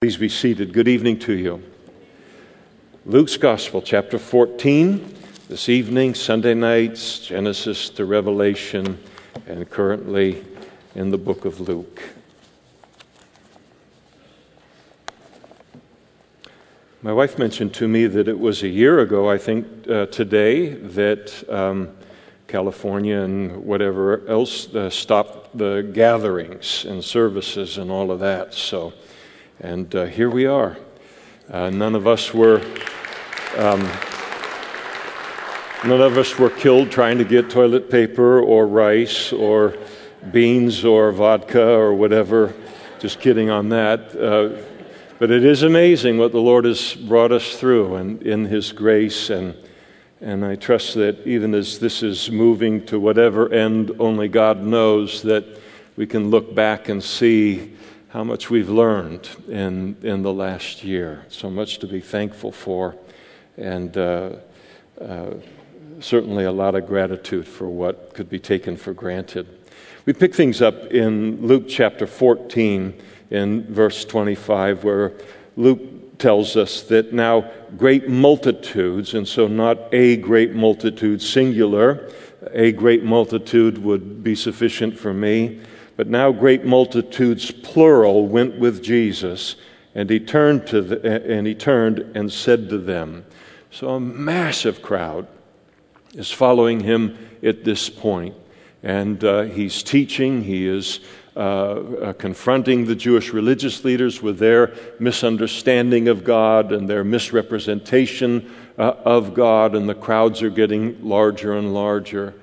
Please be seated. Good evening to you. Luke's Gospel, chapter 14, this evening, Sunday nights, Genesis to Revelation, and currently in the book of Luke. My wife mentioned to me that it was a year ago, I think, uh, today, that um, California and whatever else uh, stopped the gatherings and services and all of that. So, and uh, here we are. Uh, none of us were. Um, none of us were killed trying to get toilet paper or rice or beans or vodka or whatever. Just kidding on that. Uh, but it is amazing what the Lord has brought us through and in His grace. And, and I trust that even as this is moving to whatever end only God knows, that we can look back and see how much we've learned in, in the last year. So much to be thankful for, and uh, uh, certainly a lot of gratitude for what could be taken for granted. We pick things up in Luke chapter 14, in verse 25, where Luke tells us that now great multitudes, and so not a great multitude singular, a great multitude would be sufficient for me but now great multitudes, plural, went with Jesus, and he turned to the, and he turned and said to them. So a massive crowd is following him at this point, and uh, he's teaching. He is uh, uh, confronting the Jewish religious leaders with their misunderstanding of God and their misrepresentation uh, of God, and the crowds are getting larger and larger.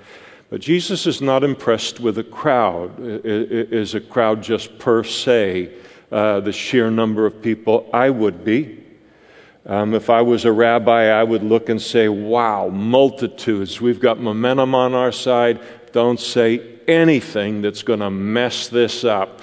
But Jesus is not impressed with a crowd. Is a crowd just per se uh, the sheer number of people? I would be. Um, if I was a rabbi, I would look and say, wow, multitudes. We've got momentum on our side. Don't say anything that's going to mess this up.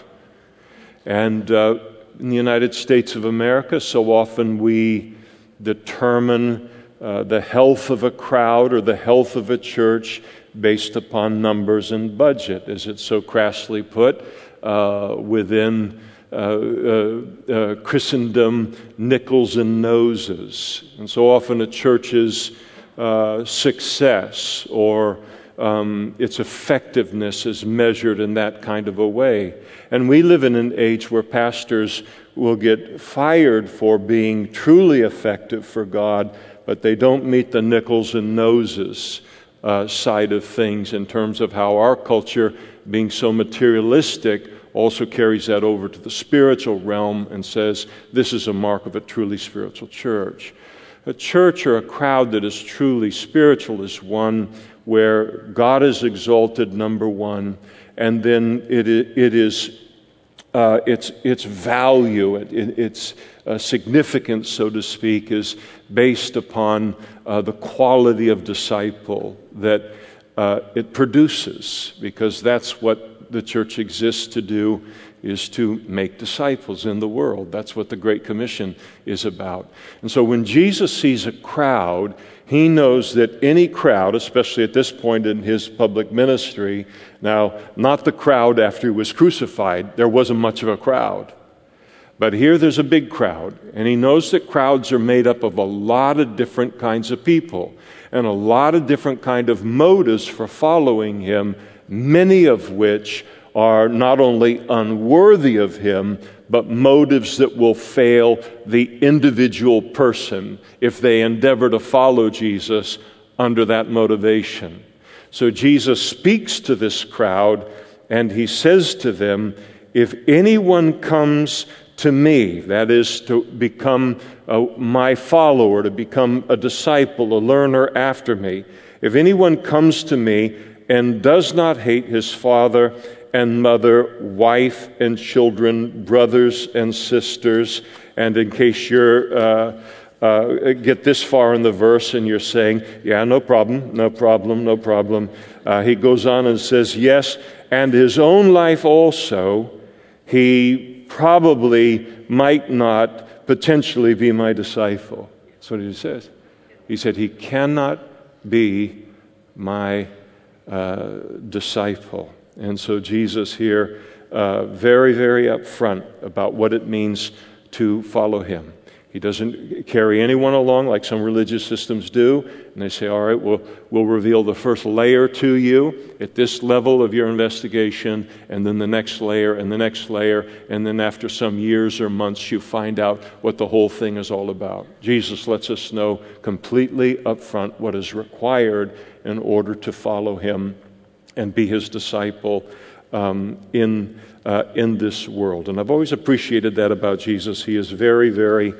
And uh, in the United States of America, so often we determine uh, the health of a crowd or the health of a church based upon numbers and budget, as it's so crassly put, uh, within uh, uh, uh, Christendom, nickels and noses. And so often a church's uh, success or um, its effectiveness is measured in that kind of a way. And we live in an age where pastors will get fired for being truly effective for God, but they don't meet the nickels and noses uh, side of things in terms of how our culture, being so materialistic, also carries that over to the spiritual realm and says this is a mark of a truly spiritual church. A church or a crowd that is truly spiritual is one where God is exalted, number one, and then it, it is uh, its, its value, it, its uh, significance, so to speak, is based upon uh, the quality of disciple that uh, it produces, because that's what the church exists to do is to make disciples in the world. That's what the Great Commission is about. And so when Jesus sees a crowd, he knows that any crowd, especially at this point in his public ministry, now, not the crowd after he was crucified, there wasn't much of a crowd. But here there's a big crowd, and he knows that crowds are made up of a lot of different kinds of people and a lot of different kind of motives for following him, many of which are not only unworthy of him, but motives that will fail the individual person if they endeavor to follow Jesus under that motivation. So Jesus speaks to this crowd and he says to them, If anyone comes to me, that is, to become uh, my follower, to become a disciple, a learner after me. If anyone comes to me and does not hate his father and mother, wife and children, brothers and sisters, and in case you're uh, uh, get this far in the verse and you're saying, Yeah, no problem, no problem, no problem. Uh, he goes on and says, Yes, and his own life also, he probably might not potentially be my disciple. That's what he says. He said, He cannot be my uh, disciple. And so Jesus here, uh, very, very upfront about what it means to follow him. He doesn't carry anyone along like some religious systems do. And they say, all right, we'll, we'll reveal the first layer to you at this level of your investigation, and then the next layer, and the next layer. And then after some years or months, you find out what the whole thing is all about. Jesus lets us know completely up front what is required in order to follow him and be his disciple um, in, uh, in this world. And I've always appreciated that about Jesus. He is very, very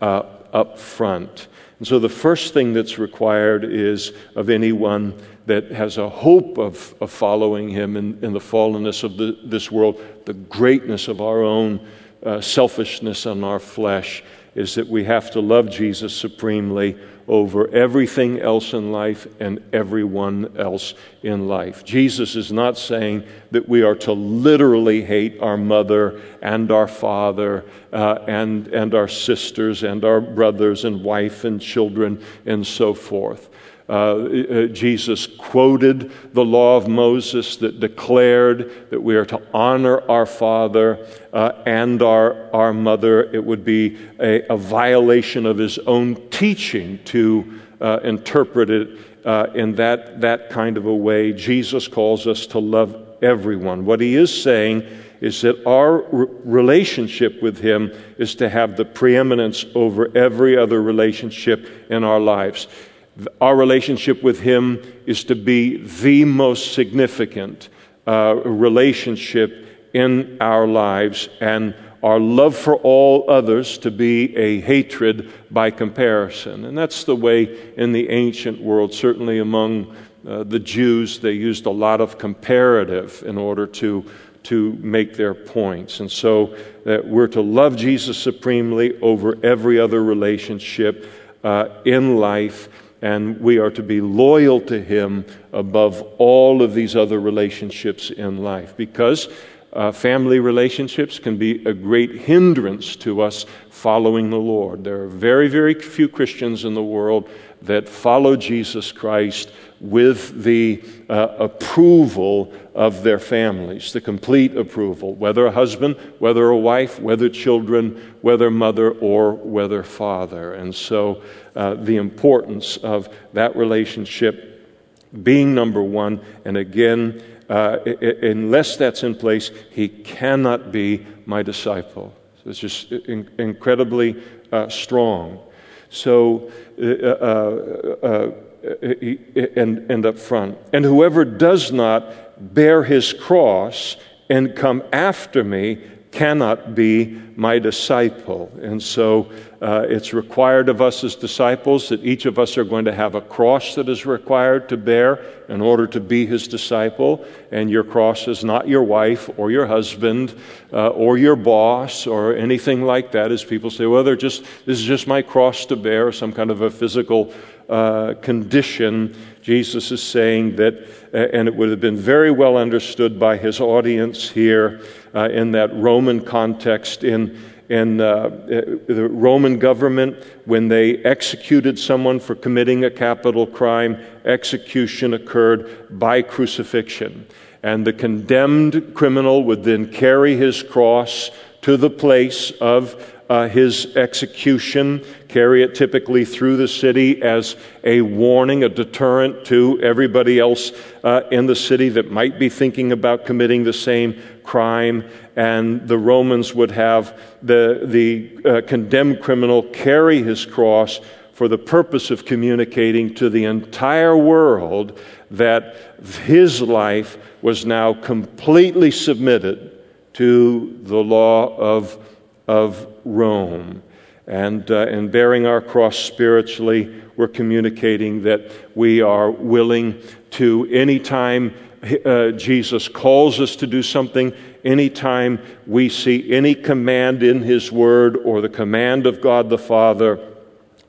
uh, up front. And so the first thing that's required is of anyone that has a hope of, of following him in, in the fallenness of the, this world, the greatness of our own uh, selfishness and our flesh, is that we have to love Jesus supremely over everything else in life and everyone else in life. Jesus is not saying that we are to literally hate our mother and our father uh, and, and our sisters and our brothers and wife and children and so forth. Uh, uh, Jesus quoted the law of Moses that declared that we are to honor our father uh, and our, our mother. It would be a, a violation of his own teaching to uh, interpret it uh, in that, that kind of a way. Jesus calls us to love everyone. What he is saying is that our relationship with Him is to have the preeminence over every other relationship in our lives our relationship with Him is to be the most significant uh, relationship in our lives, and our love for all others to be a hatred by comparison. And that's the way in the ancient world, certainly among uh, the Jews, they used a lot of comparative in order to, to make their points. And so that we're to love Jesus supremely over every other relationship uh, in life and we are to be loyal to Him above all of these other relationships in life because uh, family relationships can be a great hindrance to us following the Lord. There are very, very few Christians in the world that follow Jesus Christ with the uh, approval of their families, the complete approval, whether a husband, whether a wife, whether children, whether mother, or whether father. And so uh, the importance of that relationship being number one, and again, uh, unless that's in place, he cannot be my disciple. So it's just in- incredibly uh, strong. So, uh, uh, uh and, and up front. And whoever does not bear his cross and come after me cannot be my disciple. And so uh, it's required of us as disciples that each of us are going to have a cross that is required to bear in order to be his disciple. And your cross is not your wife or your husband uh, or your boss or anything like that, as people say, well, they're just, this is just my cross to bear, some kind of a physical uh, condition. Jesus is saying that, uh, and it would have been very well understood by his audience here uh, in that Roman context in in uh, the Roman government, when they executed someone for committing a capital crime, execution occurred by crucifixion. And the condemned criminal would then carry his cross to the place of uh, his execution, carry it typically through the city as a warning, a deterrent to everybody else uh, in the city that might be thinking about committing the same crime. And the Romans would have the, the uh, condemned criminal carry his cross for the purpose of communicating to the entire world that his life was now completely submitted to the law of, of Rome. And uh, in bearing our cross spiritually, we're communicating that we are willing to, anytime uh, Jesus calls us to do something, anytime we see any command in His Word or the command of God the Father,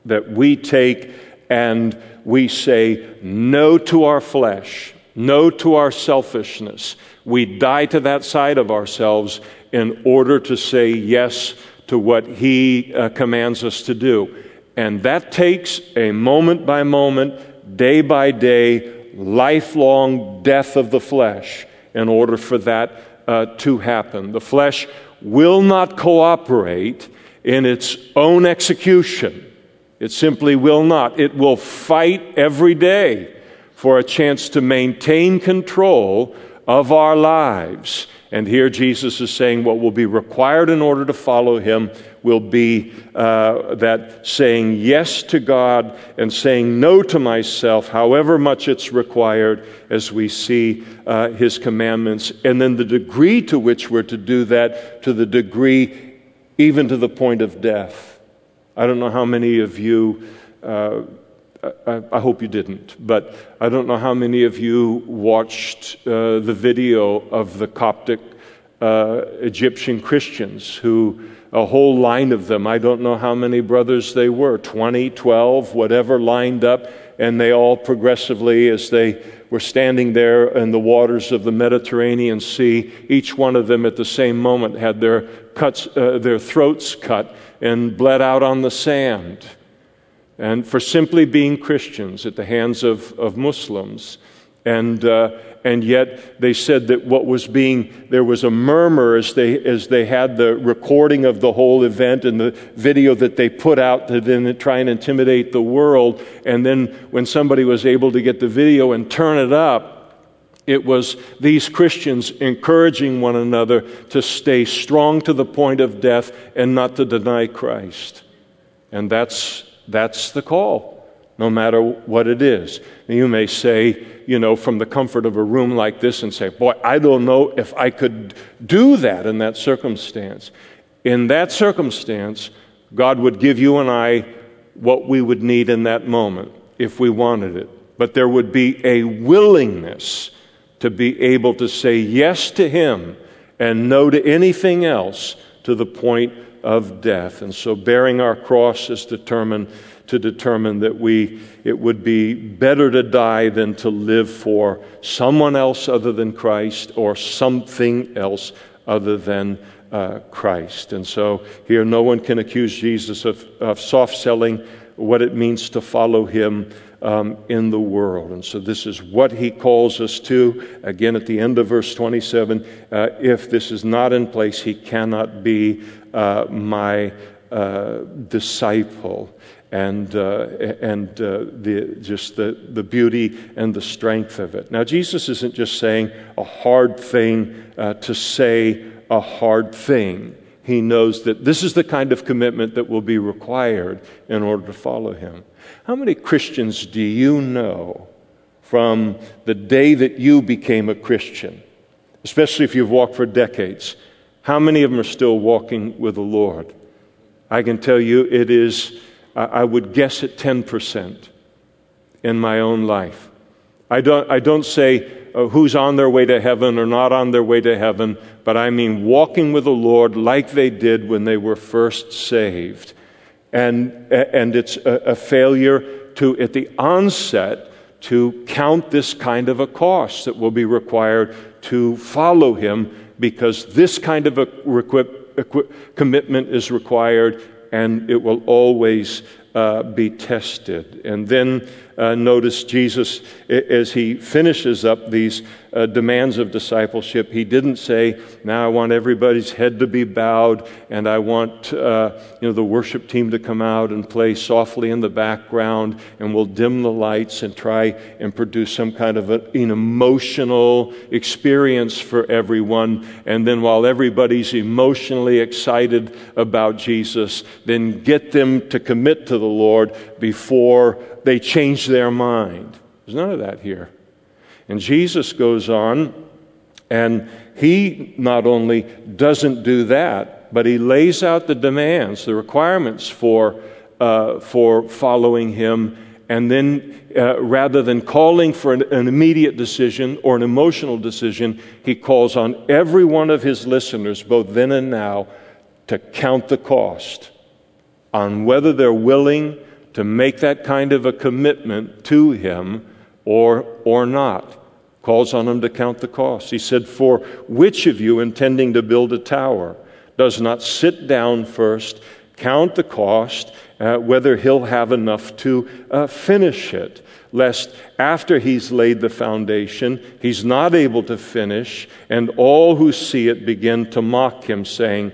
that we take and we say no to our flesh, no to our selfishness. We die to that side of ourselves in order to say yes to what He uh, commands us to do. And that takes a moment by moment, day by day, lifelong death of the flesh in order for that uh, to happen. The flesh will not cooperate in its own execution. It simply will not. It will fight every day for a chance to maintain control of our lives. And here Jesus is saying what will be required in order to follow him will be uh, that saying yes to God and saying no to myself, however much it's required, as we see uh, his commandments. And then the degree to which we're to do that, to the degree even to the point of death. I don't know how many of you. Uh, I, I, hope you didn't, but I don't know how many of you watched uh, the video of the Coptic uh, Egyptian Christians who, a whole line of them, I don't know how many brothers they were 20, 12, whatever, lined up, and they all progressively, as they were standing there in the waters of the Mediterranean Sea, each one of them at the same moment had their, cuts, uh, their throats cut and bled out on the sand and for simply being Christians at the hands of, of Muslims. And, uh, and yet they said that what was being, there was a murmur as they, as they had the recording of the whole event and the video that they put out to then try and intimidate the world. And then when somebody was able to get the video and turn it up, it was these Christians encouraging one another to stay strong to the point of death and not to deny Christ. And that's that's the call, no matter what it is. You may say, you know, from the comfort of a room like this and say, Boy, I don't know if I could do that in that circumstance. In that circumstance, God would give you and I what we would need in that moment if we wanted it. But there would be a willingness to be able to say yes to Him and no to anything else to the point of death. And so bearing our cross is determined to determine that we it would be better to die than to live for someone else other than Christ or something else other than uh, Christ. And so here no one can accuse Jesus of, of soft selling what it means to follow him um, in the world. And so this is what he calls us to. Again, at the end of verse 27, uh, if this is not in place, he cannot be uh, my uh, disciple. And, uh, and uh, the, just the, the beauty and the strength of it. Now, Jesus isn't just saying a hard thing uh, to say a hard thing. He knows that this is the kind of commitment that will be required in order to follow him. How many Christians do you know from the day that you became a Christian, especially if you've walked for decades? How many of them are still walking with the Lord? I can tell you it is, I would guess at 10% in my own life. I don't, I don't say uh, who's on their way to heaven or not on their way to heaven, but I mean walking with the Lord like they did when they were first saved. And, and it's a, a failure to, at the onset, to count this kind of a cost that will be required to follow him because this kind of a commitment is required and it will always uh, be tested. And then uh, notice Jesus, as he finishes up these uh, demands of discipleship, he didn't say, Now I want everybody's head to be bowed, and I want uh, you know, the worship team to come out and play softly in the background, and we'll dim the lights and try and produce some kind of a, an emotional experience for everyone. And then while everybody's emotionally excited about Jesus, then get them to commit to the Lord before they change their mind. There's none of that here. And Jesus goes on, and he not only doesn't do that, but he lays out the demands, the requirements for, uh, for following him. And then, uh, rather than calling for an, an immediate decision or an emotional decision, he calls on every one of his listeners, both then and now, to count the cost on whether they're willing to make that kind of a commitment to him or, or not calls on him to count the cost. He said, For which of you intending to build a tower does not sit down first, count the cost, uh, whether he'll have enough to uh, finish it? Lest after he's laid the foundation, he's not able to finish, and all who see it begin to mock him, saying,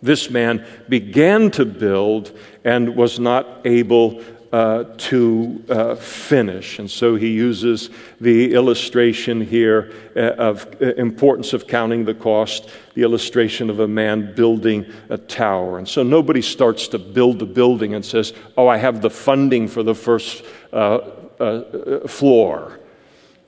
This man began to build and was not able uh, to uh, finish. And so he uses the illustration here uh, of uh, importance of counting the cost, the illustration of a man building a tower. And so nobody starts to build a building and says, "Oh, I have the funding for the first uh, uh, floor,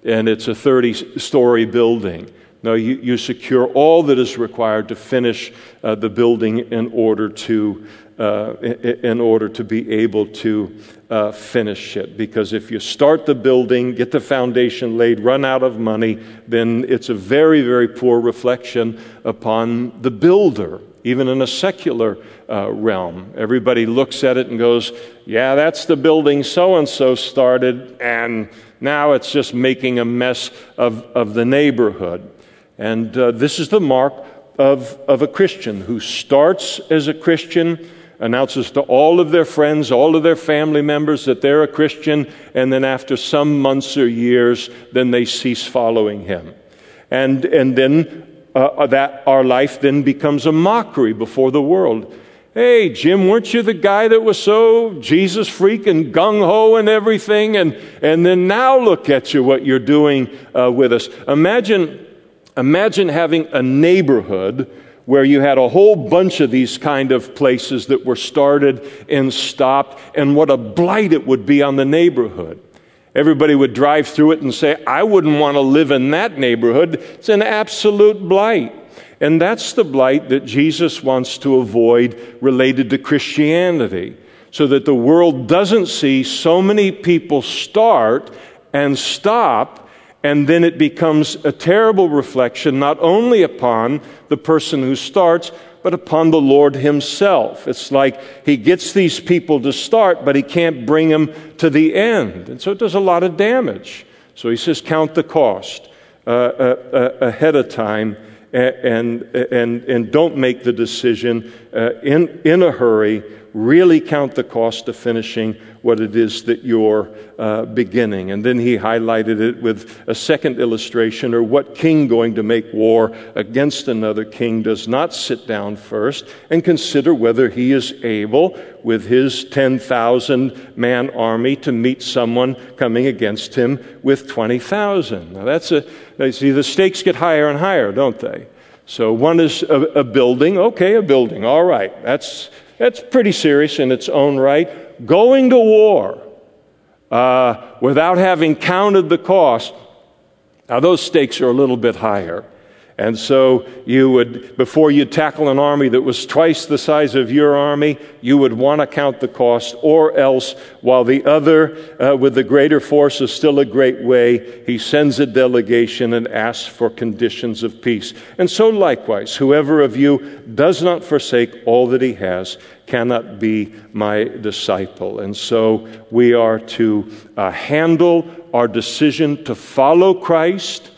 and it's a 30-story building." No, you, you secure all that is required to finish the building in order to uh, in order to be able to uh, finish it. Because if you start the building, get the foundation laid, run out of money, then it's a very, very poor reflection upon the builder, even in a secular uh, realm. Everybody looks at it and goes, Yeah, that's the building so and so started, and now it's just making a mess of, of the neighborhood. And uh, this is the mark of, of a Christian who starts as a Christian announces to all of their friends, all of their family members that they're a Christian, and then after some months or years, then they cease following him. And, and then uh, that our life then becomes a mockery before the world. Hey, Jim, weren't you the guy that was so Jesus freak and gung ho and everything? And, and then now look at you, what you're doing uh, with us. Imagine, imagine having a neighborhood where you had a whole bunch of these kind of places that were started and stopped, and what a blight it would be on the neighborhood. Everybody would drive through it and say, I wouldn't want to live in that neighborhood. It's an absolute blight. And that's the blight that Jesus wants to avoid related to Christianity, so that the world doesn't see so many people start and stop and then it becomes a terrible reflection not only upon the person who starts, but upon the Lord Himself. It's like He gets these people to start, but He can't bring them to the end. And so it does a lot of damage. So He says, count the cost uh, uh, uh, ahead of time and, and, and don't make the decision uh, in, in a hurry really count the cost of finishing what it is that you're uh, beginning. And then he highlighted it with a second illustration or what king going to make war against another king does not sit down first and consider whether he is able with his 10,000 man army to meet someone coming against him with 20,000. Now that's a, you see, the stakes get higher and higher, don't they? So one is a, a building. Okay, a building. All right. That's, that's pretty serious in its own right. Going to war uh, without having counted the cost, now those stakes are a little bit higher. And so you would, before you tackle an army that was twice the size of your army, you would want to count the cost, or else, while the other uh, with the greater force is still a great way, he sends a delegation and asks for conditions of peace. And so likewise, whoever of you does not forsake all that he has cannot be my disciple. And so we are to uh, handle our decision to follow Christ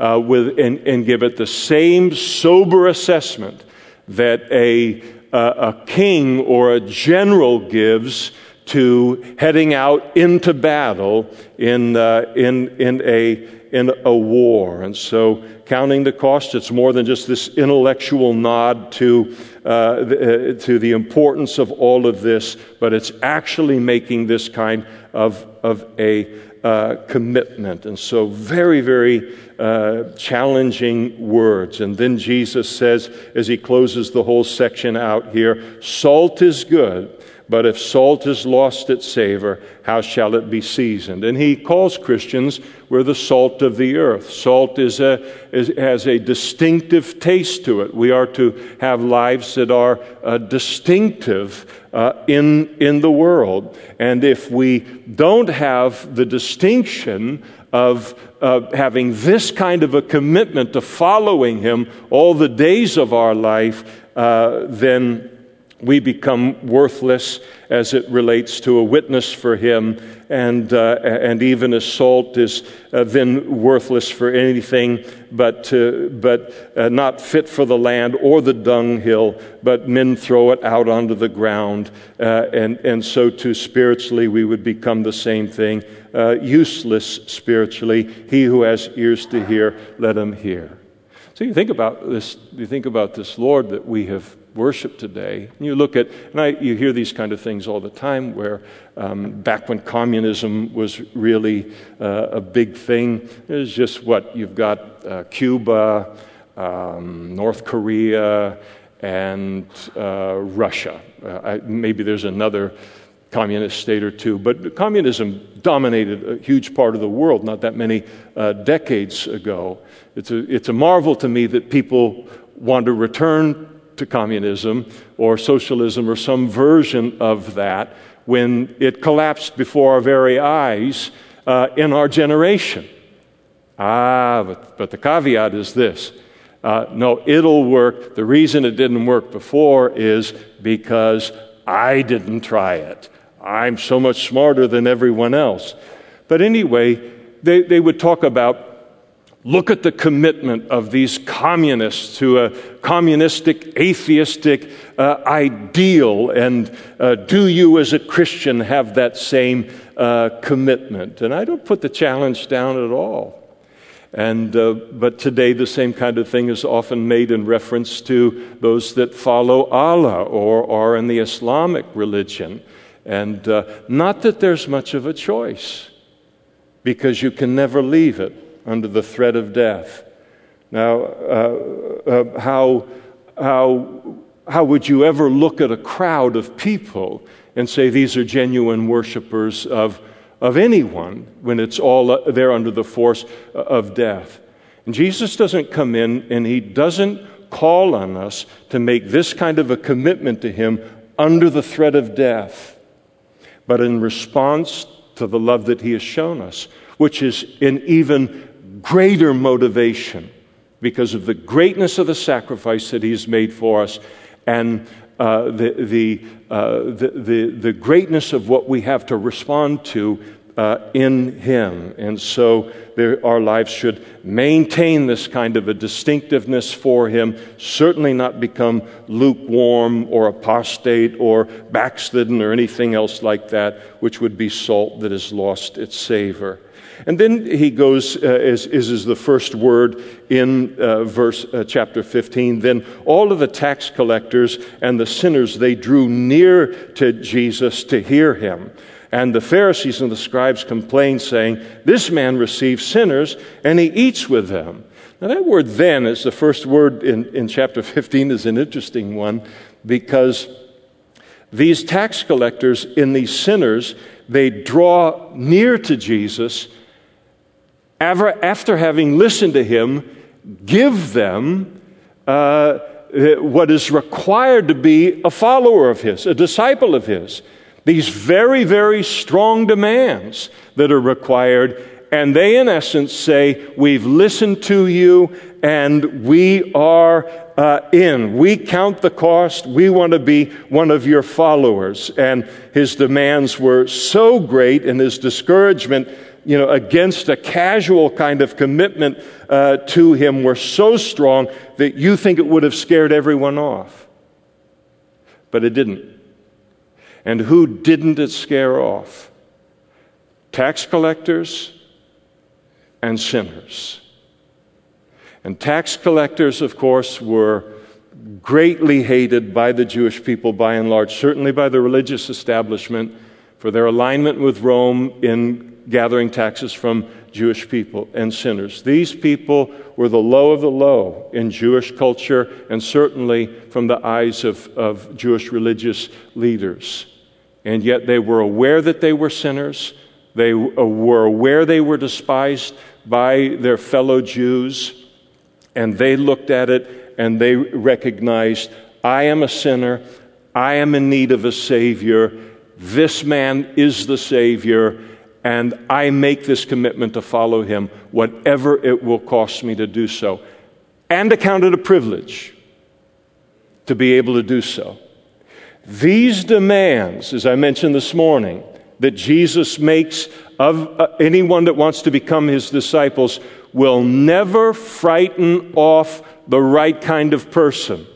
uh, with, and, and, give it the same sober assessment that a, uh, a king or a general gives to heading out into battle in, uh, in, in, a, in a war. And so, counting the cost, it's more than just this intellectual nod to, uh, the, uh, to the importance of all of this, but it's actually making this kind of, of a uh, commitment. And so, very, very uh, challenging words. And then Jesus says, as he closes the whole section out here, salt is good. But if salt has lost its savor, how shall it be seasoned? And he calls Christians, we're the salt of the earth. Salt is a, is, has a distinctive taste to it. We are to have lives that are uh, distinctive uh, in, in the world. And if we don't have the distinction of uh, having this kind of a commitment to following him all the days of our life, uh, then we become worthless as it relates to a witness for him, and, uh, and even as salt is uh, then worthless for anything but, but uh, not fit for the land or the dunghill, but men throw it out onto the ground. Uh, and, and so, too, spiritually, we would become the same thing uh, useless spiritually. He who has ears to hear, let him hear. So you think about this, you think about this Lord that we have worship today. You look at, and I, you hear these kind of things all the time where um, back when communism was really uh, a big thing, it's just what you've got uh, Cuba, um, North Korea, and uh, Russia. Uh, I, maybe there's another communist state or two, but communism dominated a huge part of the world not that many uh, decades ago. It's a, it's a marvel to me that people want to return to communism or socialism or some version of that when it collapsed before our very eyes uh, in our generation. Ah, but, but the caveat is this. Uh, no, it'll work. The reason it didn't work before is because I didn't try it. I'm so much smarter than everyone else. But anyway, they, they would talk about look at the commitment of these communists to a communistic, atheistic uh, ideal, and uh, do you as a Christian have that same uh, commitment? And I don't put the challenge down at all. And, uh, but today, the same kind of thing is often made in reference to those that follow Allah or are in the Islamic religion. And uh, not that there's much of a choice, because you can never leave it under the threat of death. Now, uh, uh, how, how, how would you ever look at a crowd of people and say these are genuine worshippers of, of anyone when it's all there under the force uh, of death? And Jesus doesn't come in and he doesn't call on us to make this kind of a commitment to him under the threat of death but in response to the love that He has shown us, which is an even greater motivation because of the greatness of the sacrifice that He has made for us and uh, the, the, uh, the, the, the greatness of what we have to respond to uh, in Him. And so there, our lives should maintain this kind of a distinctiveness for Him, certainly not become lukewarm or apostate or backslidden or anything else like that, which would be salt that has lost its savor. And then he goes, uh, as, is the first word in uh, verse uh, chapter 15. Then all of the tax collectors and the sinners they drew near to Jesus to hear him. And the Pharisees and the scribes complained, saying, This man receives sinners, and he eats with them. Now, that word then is the first word in, in chapter 15 is an interesting one because these tax collectors and these sinners, they draw near to Jesus after having listened to him, give them uh, what is required to be a follower of his, a disciple of his these very, very strong demands that are required. And they, in essence, say, We've listened to you and we are uh, in. We count the cost. We want to be one of your followers. And his demands were so great and his discouragement you know, against a casual kind of commitment uh, to him were so strong that you think it would have scared everyone off. But it didn't. And who didn't it scare off? Tax collectors and sinners. And tax collectors, of course, were greatly hated by the Jewish people by and large, certainly by the religious establishment, for their alignment with Rome in gathering taxes from Jewish people and sinners. These people were the low of the low in Jewish culture and certainly from the eyes of, of Jewish religious leaders. And yet they were aware that they were sinners. They uh, were aware they were despised by their fellow Jews. And they looked at it and they recognized I am a sinner. I am in need of a Savior. This man is the Savior. And I make this commitment to follow him, whatever it will cost me to do so. And account it a privilege to be able to do so. These demands, as I mentioned this morning, that Jesus makes of uh, anyone that wants to become his disciples will never frighten off the right kind of person.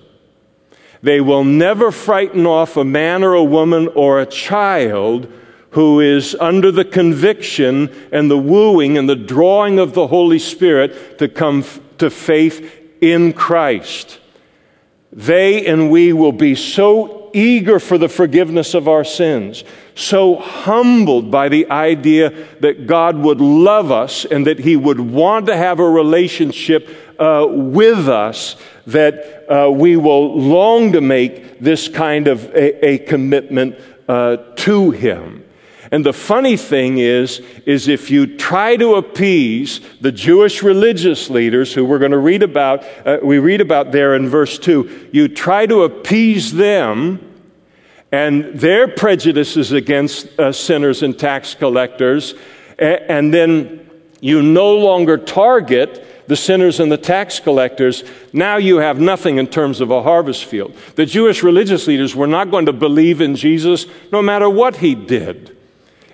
They will never frighten off a man or a woman or a child who is under the conviction and the wooing and the drawing of the Holy Spirit to come f- to faith in Christ. they and we will be so eager for the forgiveness of our sins, so humbled by the idea that God would love us and that He would want to have a relationship uh, with us, that uh, we will long to make this kind of a, a commitment uh, to Him. And the funny thing is, is if you try to appease the Jewish religious leaders who we're going to read about, uh, we read about there in verse 2, you try to appease them and their prejudices against uh, sinners and tax collectors, and, and then you no longer target the sinners and the tax collectors, now you have nothing in terms of a harvest field. The Jewish religious leaders were not going to believe in Jesus no matter what he did.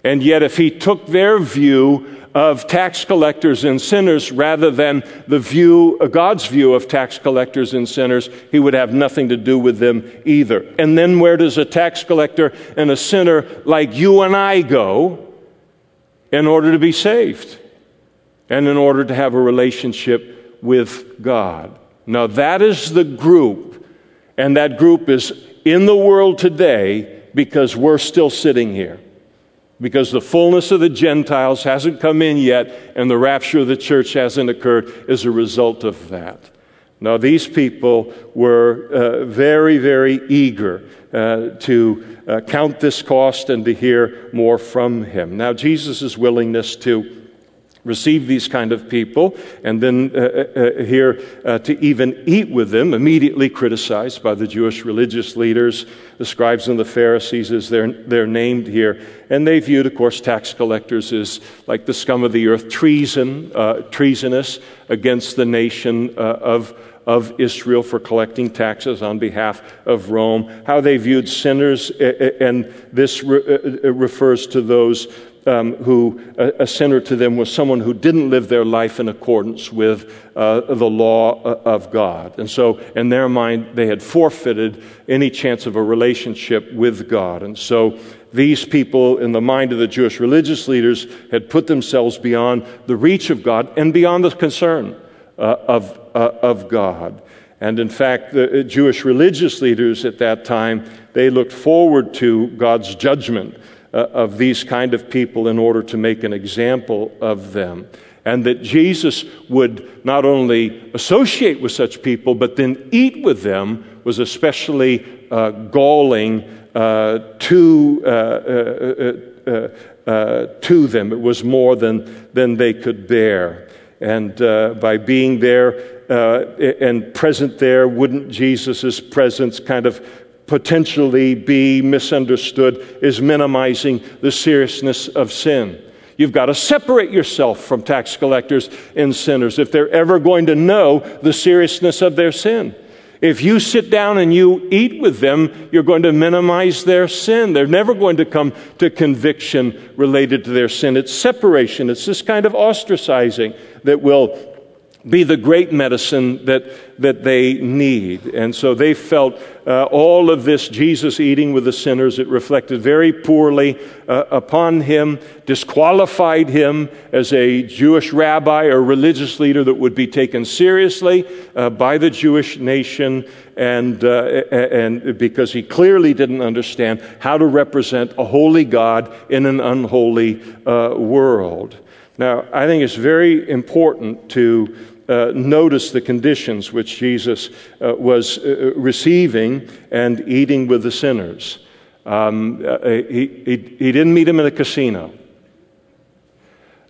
And yet, if he took their view of tax collectors and sinners rather than the view, God's view of tax collectors and sinners, he would have nothing to do with them either. And then where does a tax collector and a sinner like you and I go in order to be saved and in order to have a relationship with God? Now, that is the group, and that group is in the world today because we're still sitting here because the fullness of the Gentiles hasn't come in yet, and the rapture of the church hasn't occurred as a result of that. Now, these people were uh, very, very eager uh, to uh, count this cost and to hear more from him. Now, Jesus' willingness to receive these kind of people and then uh, uh, uh, here uh, to even eat with them immediately criticized by the jewish religious leaders the scribes and the pharisees as they're, they're named here. And they viewed of course tax collectors as like the scum of the earth treason uh, treasonous against the nation uh, of of Israel for collecting taxes on behalf of Rome, how they viewed sinners, and this refers to those um, who a, a, sinner to them was someone who didn't live their life in accordance with uh, the law uh, of God. And so, in their mind, they had forfeited any chance of a relationship with God. And so, these people, in the mind of the Jewish religious leaders, had put themselves beyond the reach of God and beyond the concern uh, of, uh, of God. And in fact, the Jewish religious leaders at that time, they looked forward to God's judgment uh, of these kind of people in order to make an example of them. And that Jesus would not only associate with such people, but then eat with them was especially uh, galling uh, to, uh, uh, uh, to them. It was more than, than they could bear. And by being there, and present there, wouldn't Jesus' presence kind of potentially be misunderstood is minimizing the seriousness of sin. You've got to separate yourself from tax collectors and sinners if they're ever going to know the seriousness of their sin. If you sit down and you eat with them, you're going to minimize their sin. They're never going to come to conviction related to their sin. It's separation. It's this kind of ostracizing that will be the great medicine that, that they need. And so they felt uh, all of this Jesus eating with the sinners, it reflected very poorly uh, upon him, disqualified him as a Jewish rabbi or religious leader that would be taken seriously uh, by the Jewish nation, and, uh, and because he clearly didn't understand how to represent a holy God in an unholy uh, world. Now, I think it's very important to uh, notice the conditions which Jesus uh, was uh, receiving and eating with the sinners. Um, uh, he, he, he, didn't meet him in a casino.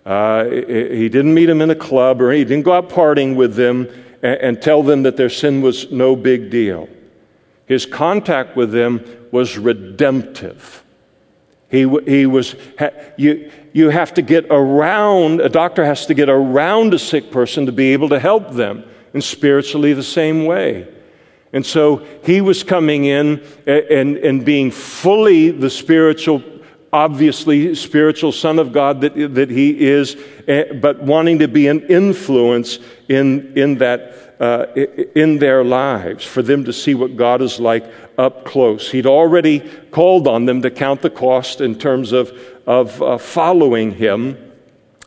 Uh, he didn't meet him in a club or he didn't go out partying with them and, and tell them that their sin was no big deal. His contact with them was redemptive. He, he was, you, you have to get around, a doctor has to get around a sick person to be able to help them, and spiritually the same way. And so he was coming in and, and being fully the spiritual, obviously spiritual Son of God that, that he is, eh, but wanting to be an influence in, in that uh, in their lives for them to see what God is like up close. He'd already called on them to count the cost in terms of, of uh, following Him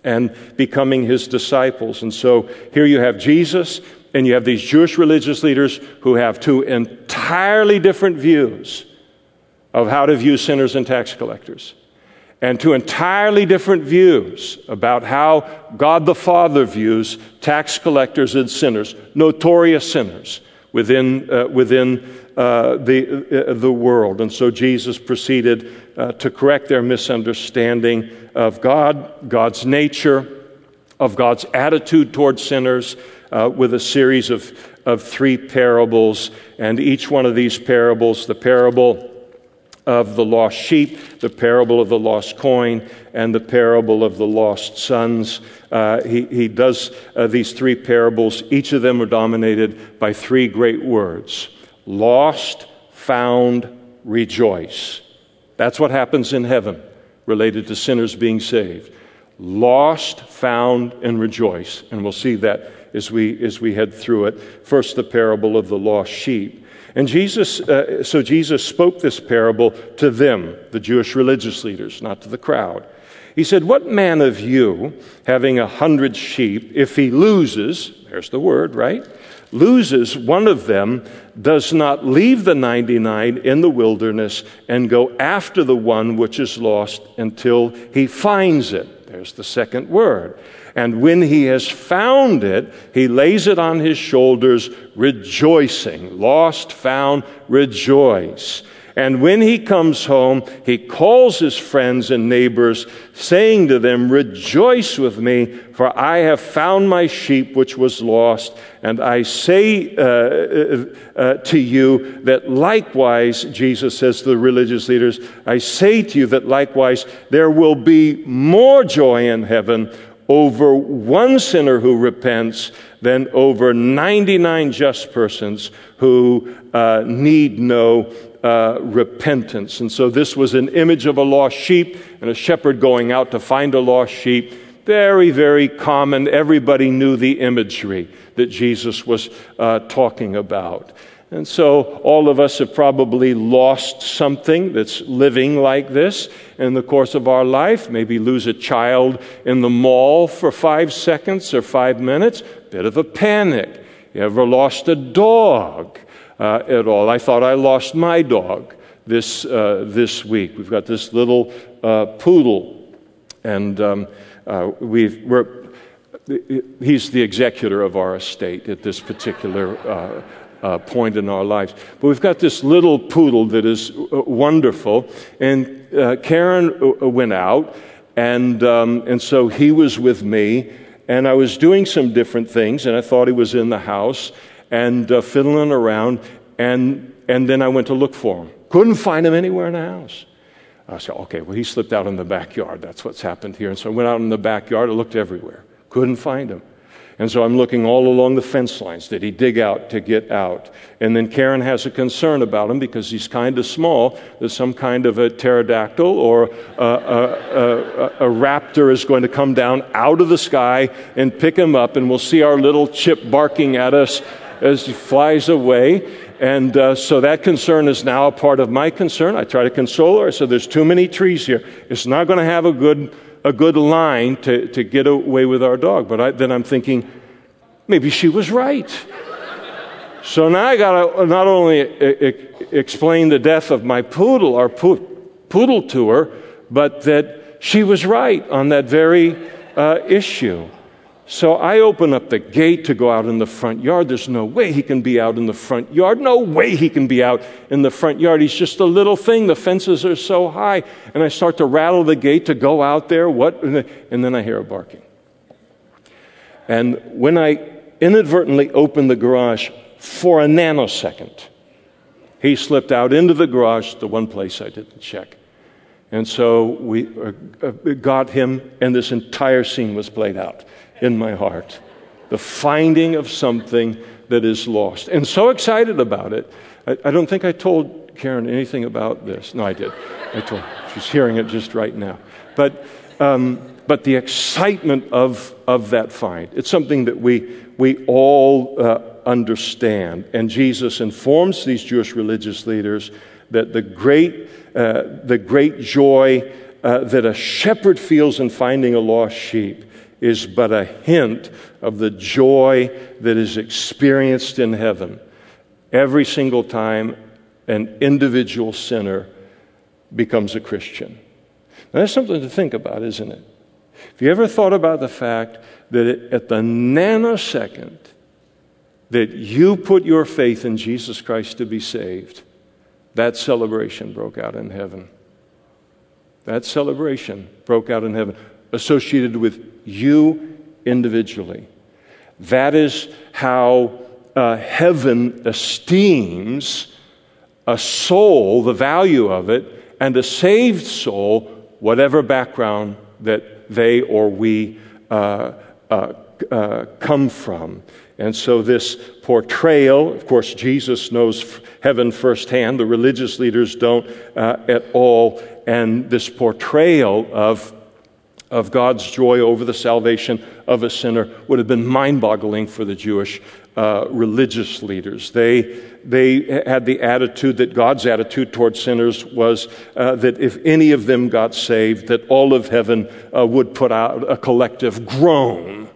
and becoming His disciples. And so here you have Jesus and you have these Jewish religious leaders who have two entirely different views of how to view sinners and tax collectors, and two entirely different views about how God the Father views tax collectors and sinners, notorious sinners within, uh, within uh, the, uh, the world. And so Jesus proceeded uh, to correct their misunderstanding of God, God's nature, of God's attitude towards sinners uh, with a series of, of three parables. And each one of these parables, the parable of the lost sheep, the parable of the lost coin, and the parable of the lost sons. Uh, he, he does uh, these three parables. Each of them are dominated by three great words lost, found, rejoice. That's what happens in heaven related to sinners being saved. Lost, found, and rejoice. And we'll see that as we, as we head through it. First, the parable of the lost sheep. And Jesus, uh, so Jesus spoke this parable to them, the Jewish religious leaders, not to the crowd. He said, What man of you, having a hundred sheep, if he loses, there's the word, right? Loses one of them, does not leave the 99 in the wilderness and go after the one which is lost until he finds it. There's the second word. And when he has found it, he lays it on his shoulders, rejoicing. Lost, found, rejoice. And when he comes home, he calls his friends and neighbors, saying to them, Rejoice with me, for I have found my sheep which was lost. And I say uh, uh, uh, to you that likewise, Jesus says to the religious leaders, I say to you that likewise there will be more joy in heaven over one sinner who repents than over 99 just persons who uh, need no uh, repentance. And so this was an image of a lost sheep and a shepherd going out to find a lost sheep. Very, very common. Everybody knew the imagery that Jesus was uh, talking about. And so all of us have probably lost something that's living like this in the course of our life. Maybe lose a child in the mall for five seconds or five minutes. Bit of a panic. You ever lost a dog uh, at all? I thought I lost my dog this, uh, this week. We've got this little uh, poodle, and um, uh, we've, we're, he's the executor of our estate at this particular uh, uh, point in our lives. But we've got this little poodle that is uh, wonderful. And uh, Karen uh, went out, and, um, and so he was with me. And I was doing some different things, and I thought he was in the house and uh, fiddling around. And, and then I went to look for him. Couldn't find him anywhere in the house. I said, okay, well, he slipped out in the backyard. That's what's happened here. And so I went out in the backyard. I looked everywhere. Couldn't find him. And so I'm looking all along the fence lines. Did he dig out to get out? And then Karen has a concern about him because he's kind of small. There's some kind of a pterodactyl or a, a, a, a, raptor is going to come down out of the sky and pick him up, and we'll see our little chip barking at us as he flies away. And uh, so that concern is now a part of my concern. I try to console her. I said, There's too many trees here. It's not going to have a good a good line to, to get away with our dog. But I, then I'm thinking, maybe she was right. so now I got to not only explain the death of my poodle, our poodle to her, but that she was right on that very uh, issue. So I open up the gate to go out in the front yard. There's no way he can be out in the front yard. No way he can be out in the front yard. He's just a little thing. The fences are so high. And I start to rattle the gate to go out there. What? And then I hear a barking. And when I inadvertently opened the garage for a nanosecond, he slipped out into the garage, the one place I didn't check. And so we uh, uh, got him, and this entire scene was played out in my heart. The finding of something that is lost. And so excited about it. I, I don't think I told Karen anything about this. No, I did. I told She's hearing it just right now. But, um, but the excitement of, of that find, it's something that we, we all uh, understand. And Jesus informs these Jewish religious leaders that the great, uh, the great joy uh, that a shepherd feels in finding a lost sheep is but a hint of the joy that is experienced in heaven every single time an individual sinner becomes a Christian. Now, that's something to think about, isn't it? Have you ever thought about the fact that at the nanosecond that you put your faith in Jesus Christ to be saved, that celebration broke out in heaven? That celebration broke out in heaven, associated with you individually. That is how uh, heaven esteems a soul, the value of it, and a saved soul, whatever background that they or we uh, uh, uh, come from. And so, this portrayal, of course, Jesus knows heaven firsthand, the religious leaders don't uh, at all. And this portrayal of of God's joy over the salvation of a sinner would have been mind boggling for the Jewish uh, religious leaders. They, they had the attitude that God's attitude towards sinners was uh, that if any of them got saved, that all of heaven uh, would put out a collective groan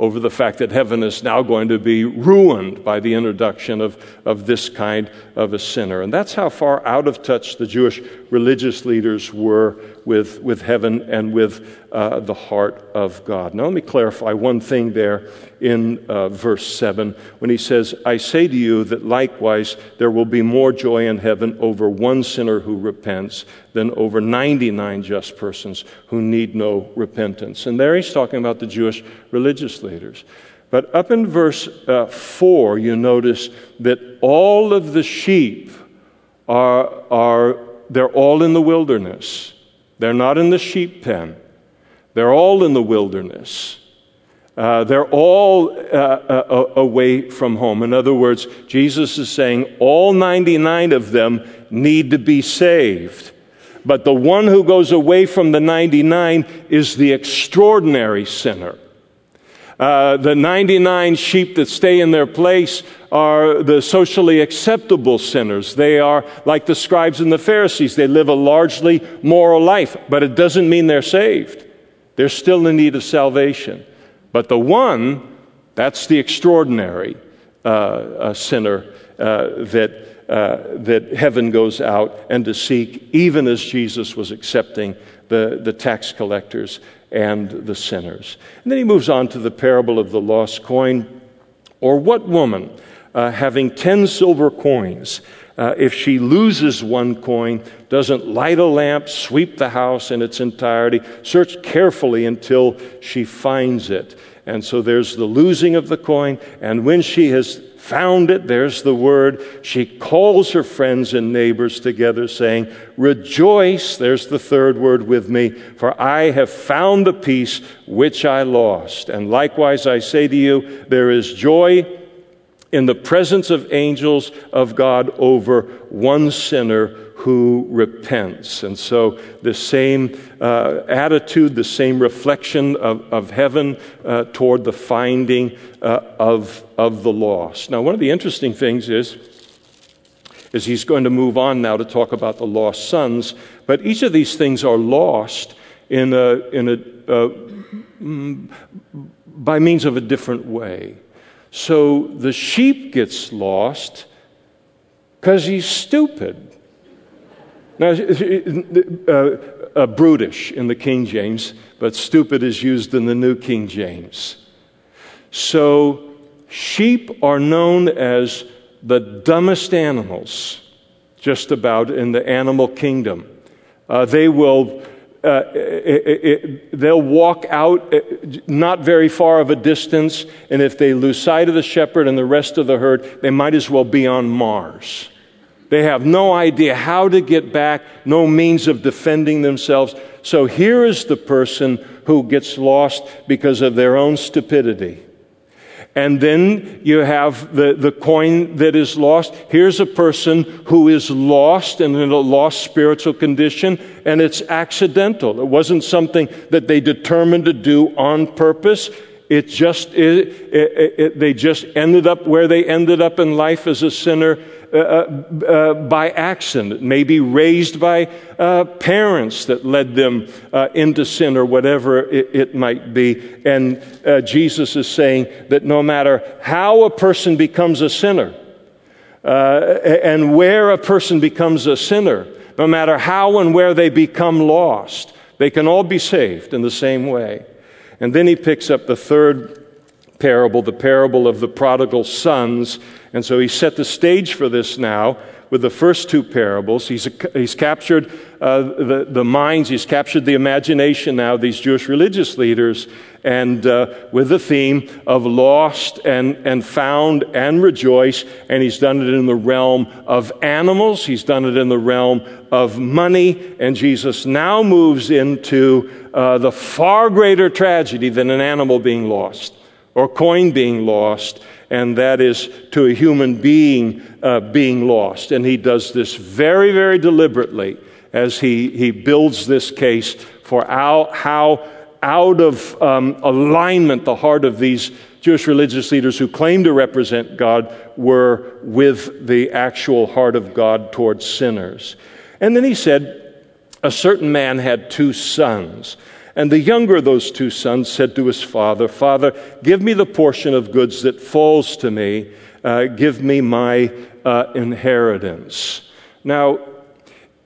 over the fact that heaven is now going to be ruined by the introduction of, of this kind of a sinner. And that's how far out of touch the Jewish religious leaders were with, with heaven and with uh, the heart of God. Now, let me clarify one thing there in uh, verse 7 when he says, I say to you that likewise there will be more joy in heaven over one sinner who repents than over 99 just persons who need no repentance. And there he's talking about the Jewish religious leaders. But up in verse uh, 4, you notice that all of the sheep are, are they're all in the wilderness. They're not in the sheep pen. They're all in the wilderness. Uh, they're all uh, uh, away from home. In other words, Jesus is saying all 99 of them need to be saved. But the one who goes away from the 99 is the extraordinary sinner. Uh, the 99 sheep that stay in their place are the socially acceptable sinners. They are like the scribes and the Pharisees. They live a largely moral life, but it doesn't mean they're saved. They're still in need of salvation. But the one, that's the extraordinary uh, uh, sinner uh, that, uh, that heaven goes out and to seek, even as Jesus was accepting the, the tax collectors and the sinners. And then he moves on to the parable of the lost coin. Or what woman, uh, having ten silver coins, uh, if she loses one coin, doesn't light a lamp, sweep the house in its entirety, search carefully until she finds it. And so there's the losing of the coin, and when she has found it, there's the word, she calls her friends and neighbors together, saying, Rejoice, there's the third word with me, for I have found the piece which I lost. And likewise I say to you, there is joy in the presence of angels of God over one sinner who repents. And so, the same uh, attitude, the same reflection of, of heaven uh, toward the finding uh, of, of the lost. Now, one of the interesting things is, is he's going to move on now to talk about the lost sons, but each of these things are lost in a, in a, uh, mm, by means of a different way. So the sheep gets lost because he's stupid. Now, uh, uh, brutish in the King James, but stupid is used in the New King James. So sheep are known as the dumbest animals, just about in the animal kingdom. Uh, they will uh, it, it, they'll walk out uh, not very far of a distance, and if they lose sight of the shepherd and the rest of the herd, they might as well be on Mars. They have no idea how to get back, no means of defending themselves. So here is the person who gets lost because of their own stupidity. And then you have the, the coin that is lost. Here's a person who is lost and in a lost spiritual condition, and it's accidental. It wasn't something that they determined to do on purpose. It just, it, it, they just ended up where they ended up in life as a sinner, uh, uh, by accident, maybe raised by uh, parents that led them uh, into sin or whatever it, it might be. And uh, Jesus is saying that no matter how a person becomes a sinner and where a person becomes a sinner, no matter how and where they become lost, they can all be saved in the same way. And then he picks up the third parable, the parable of the prodigal sons. And so he set the stage for this now with the first two parables. He's, he's captured uh, the, the minds, he's captured the imagination now of these Jewish religious leaders, and uh, with the theme of lost and, and found and rejoice. And he's done it in the realm of animals, he's done it in the realm of money, and Jesus now moves into uh, the far greater tragedy than an animal being lost or coin being lost, and that is to a human being uh, being lost. And he does this very, very deliberately as he, he builds this case for how, how out of um, alignment the heart of these Jewish religious leaders who claim to represent God were with the actual heart of God towards sinners. And then he said, A certain man had two sons. And the younger of those two sons said to his father, Father, give me the portion of goods that falls to me. Uh, give me my uh, inheritance. Now,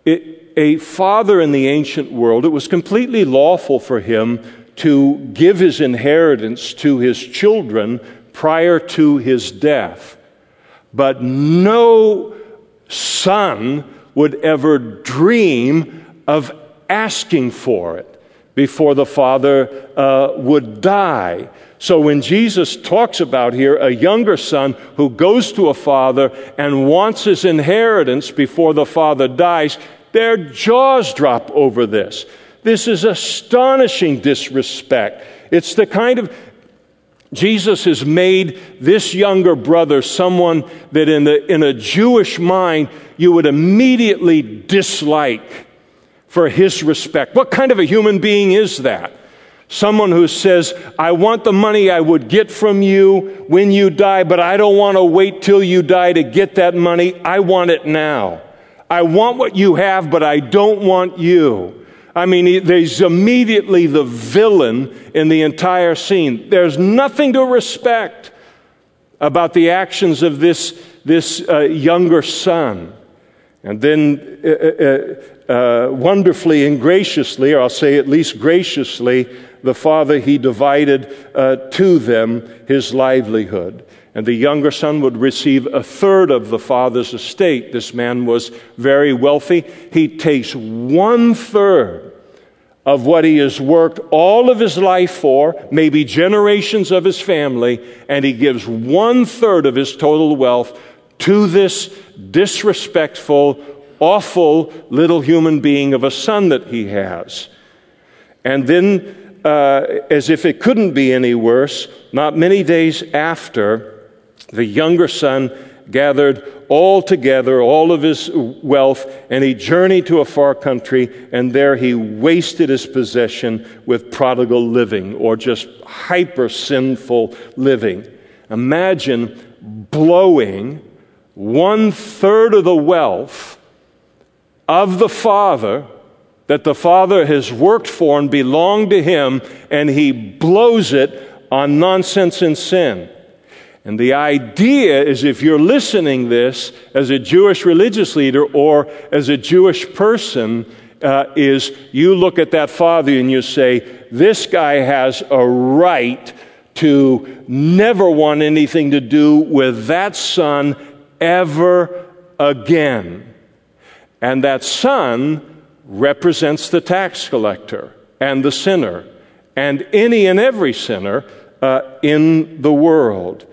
it, a father in the ancient world, it was completely lawful for him to give his inheritance to his children prior to his death. But no son would ever dream of asking for it before the father uh, would die. So when Jesus talks about here a younger son who goes to a father and wants his inheritance before the father dies, their jaws drop over this. This is astonishing disrespect. It's the kind of Jesus has made this younger brother someone that in, the, in a Jewish mind you would immediately dislike for his respect. What kind of a human being is that? Someone who says, I want the money I would get from you when you die, but I don't want to wait till you die to get that money. I want it now. I want what you have, but I don't want you. I mean, there's immediately the villain in the entire scene. There's nothing to respect about the actions of this, this uh, younger son. And then, uh, uh, uh, wonderfully and graciously, or I'll say at least graciously, the father, he divided uh, to them his livelihood. And the younger son would receive a third of the father's estate. This man was very wealthy. He takes one third of what he has worked all of his life for, maybe generations of his family, and he gives one third of his total wealth to this disrespectful, awful little human being of a son that he has. And then, uh, as if it couldn't be any worse, not many days after, the younger son gathered all together all of his wealth and he journeyed to a far country and there he wasted his possession with prodigal living or just hyper sinful living. Imagine blowing one third of the wealth of the Father that the Father has worked for and belonged to Him, and He blows it on nonsense and sin. And the idea is if you're listening this as a Jewish religious leader or as a Jewish person, uh, is you look at that father and you say, this guy has a right to never want anything to do with that son ever again. And that son represents the tax collector and the sinner and any and every sinner uh, in the world.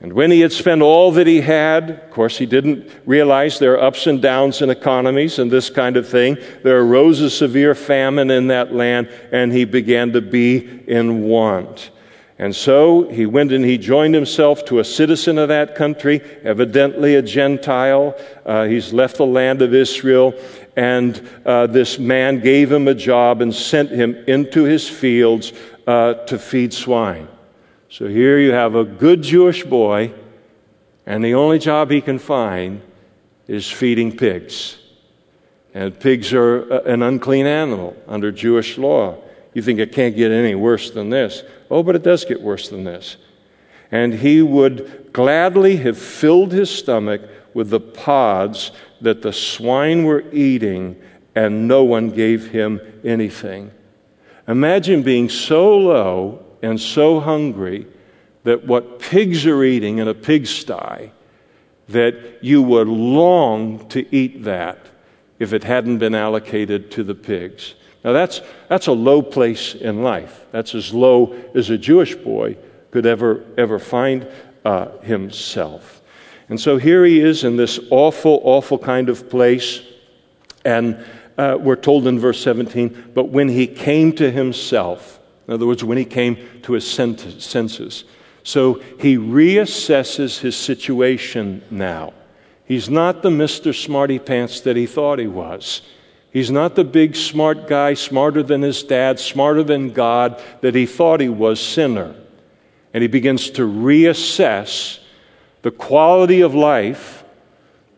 And when he had spent all that he had, of course, he didn't realize there are ups and downs in economies and this kind of thing. There arose a severe famine in that land, and he began to be in want. And so he went and he joined himself to a citizen of that country, evidently a Gentile. Uh, he's left the land of Israel, and uh, this man gave him a job and sent him into his fields uh, to feed swine. So here you have a good Jewish boy, and the only job he can find is feeding pigs. And pigs are an unclean animal under Jewish law. You think it can't get any worse than this. Oh, but it does get worse than this. And he would gladly have filled his stomach with the pods that the swine were eating, and no one gave him anything. Imagine being so low and so hungry that what pigs are eating in a pigsty, that you would long to eat that if it hadn't been allocated to the pigs. Now, that's, that's a low place in life. That's as low as a Jewish boy could ever, ever find uh, himself. And so here he is in this awful, awful kind of place. And uh, we're told in verse 17, but when he came to himself, in other words, when he came to his senses, so he reassesses his situation now. He's not the Mr. Smarty Pants that he thought he was. He's not the big smart guy, smarter than his dad, smarter than God, that he thought he was, sinner. And he begins to reassess the quality of life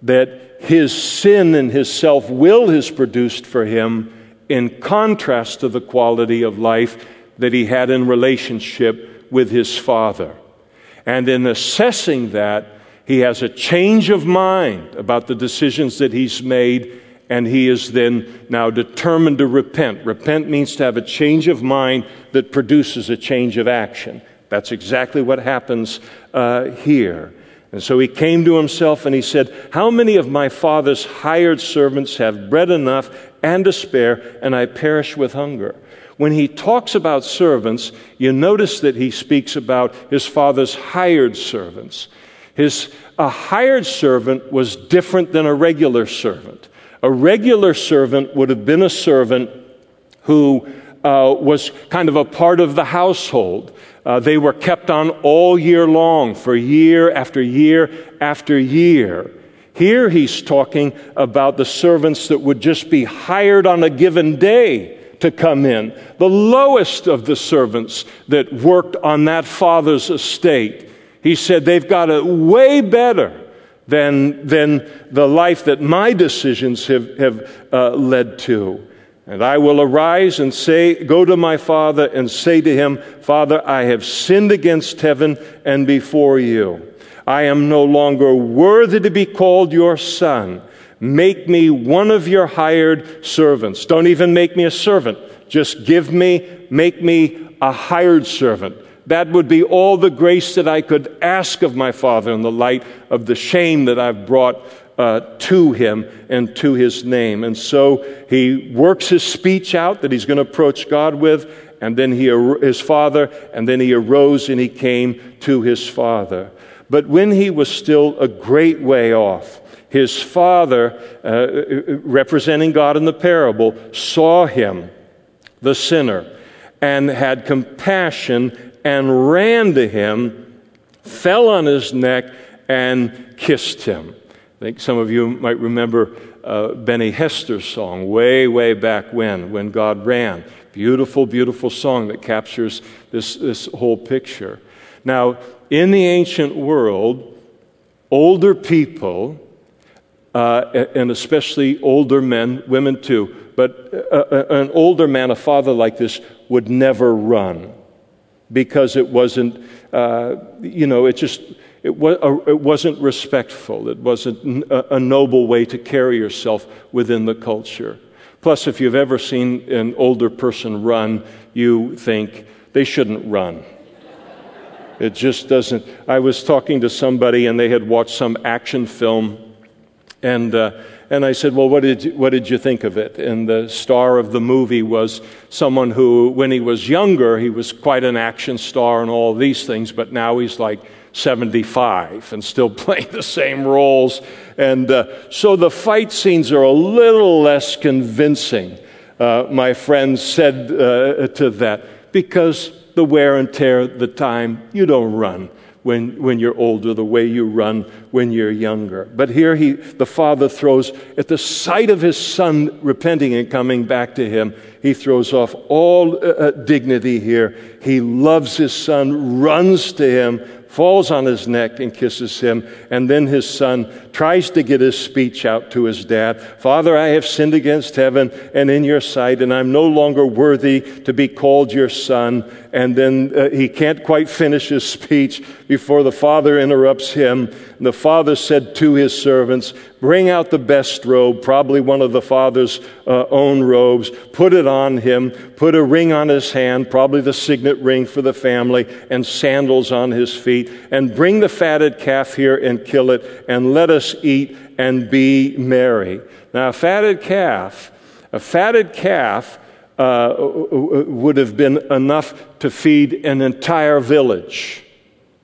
that his sin and his self will has produced for him in contrast to the quality of life that he had in relationship with his father. And in assessing that, he has a change of mind about the decisions that he's made, and he is then now determined to repent. Repent means to have a change of mind that produces a change of action. That's exactly what happens uh, here. And so he came to himself and he said, How many of my father's hired servants have bread enough and to spare, and I perish with hunger? When he talks about servants, you notice that he speaks about his father's hired servants. His, a hired servant was different than a regular servant. A regular servant would have been a servant who uh, was kind of a part of the household. Uh, they were kept on all year long, for year after year after year. Here he's talking about the servants that would just be hired on a given day to come in. The lowest of the servants that worked on that father's estate he said, they've got it way better than, than the life that my decisions have, have uh, led to. And I will arise and say, Go to my father and say to him, Father, I have sinned against heaven and before you. I am no longer worthy to be called your son. Make me one of your hired servants. Don't even make me a servant. Just give me, make me a hired servant that would be all the grace that I could ask of my Father in the light of the shame that I've brought uh, to him and to his name. And so he works his speech out that he's going to approach God with, and then he, his father, and then he arose and he came to his father. But when he was still a great way off, his father, uh, representing God in the parable, saw him, the sinner, and had compassion and ran to him, fell on his neck, and kissed him. I think some of you might remember uh, Benny Hester's song, way, way back when, when God ran. Beautiful, beautiful song that captures this, this whole picture. Now, in the ancient world, older people, uh, and especially older men, women too, but uh, uh an older man, a father like this, would never run because it wasn't, uh, you know, it just, it, was, uh, it wasn't respectful. It wasn't a, noble way to carry yourself within the culture. Plus, if you've ever seen an older person run, you think they shouldn't run. It just doesn't. I was talking to somebody and they had watched some action film, and uh, and I said, Well, what did, you, what did you think of it? And the star of the movie was someone who, when he was younger, he was quite an action star and all these things, but now he's like 75 and still playing the same roles. And uh, so the fight scenes are a little less convincing, uh, my friend said uh, to that, because the wear and tear, the time, you don't run when, when you're older, the way you run when you're younger. But here he, the father throws, at the sight of his son repenting and coming back to him, he throws off all uh, uh, dignity here. He loves his son, runs to him. Falls on his neck and kisses him. And then his son tries to get his speech out to his dad Father, I have sinned against heaven and in your sight, and I'm no longer worthy to be called your son. And then uh, he can't quite finish his speech before the father interrupts him. And the father said to his servants, Bring out the best robe, probably one of the father's uh, own robes, put it on him, put a ring on his hand, probably the signet ring for the family, and sandals on his feet, and bring the fatted calf here and kill it, and let us eat and be merry. Now, a fatted calf, a fatted calf uh, would have been enough to feed an entire village.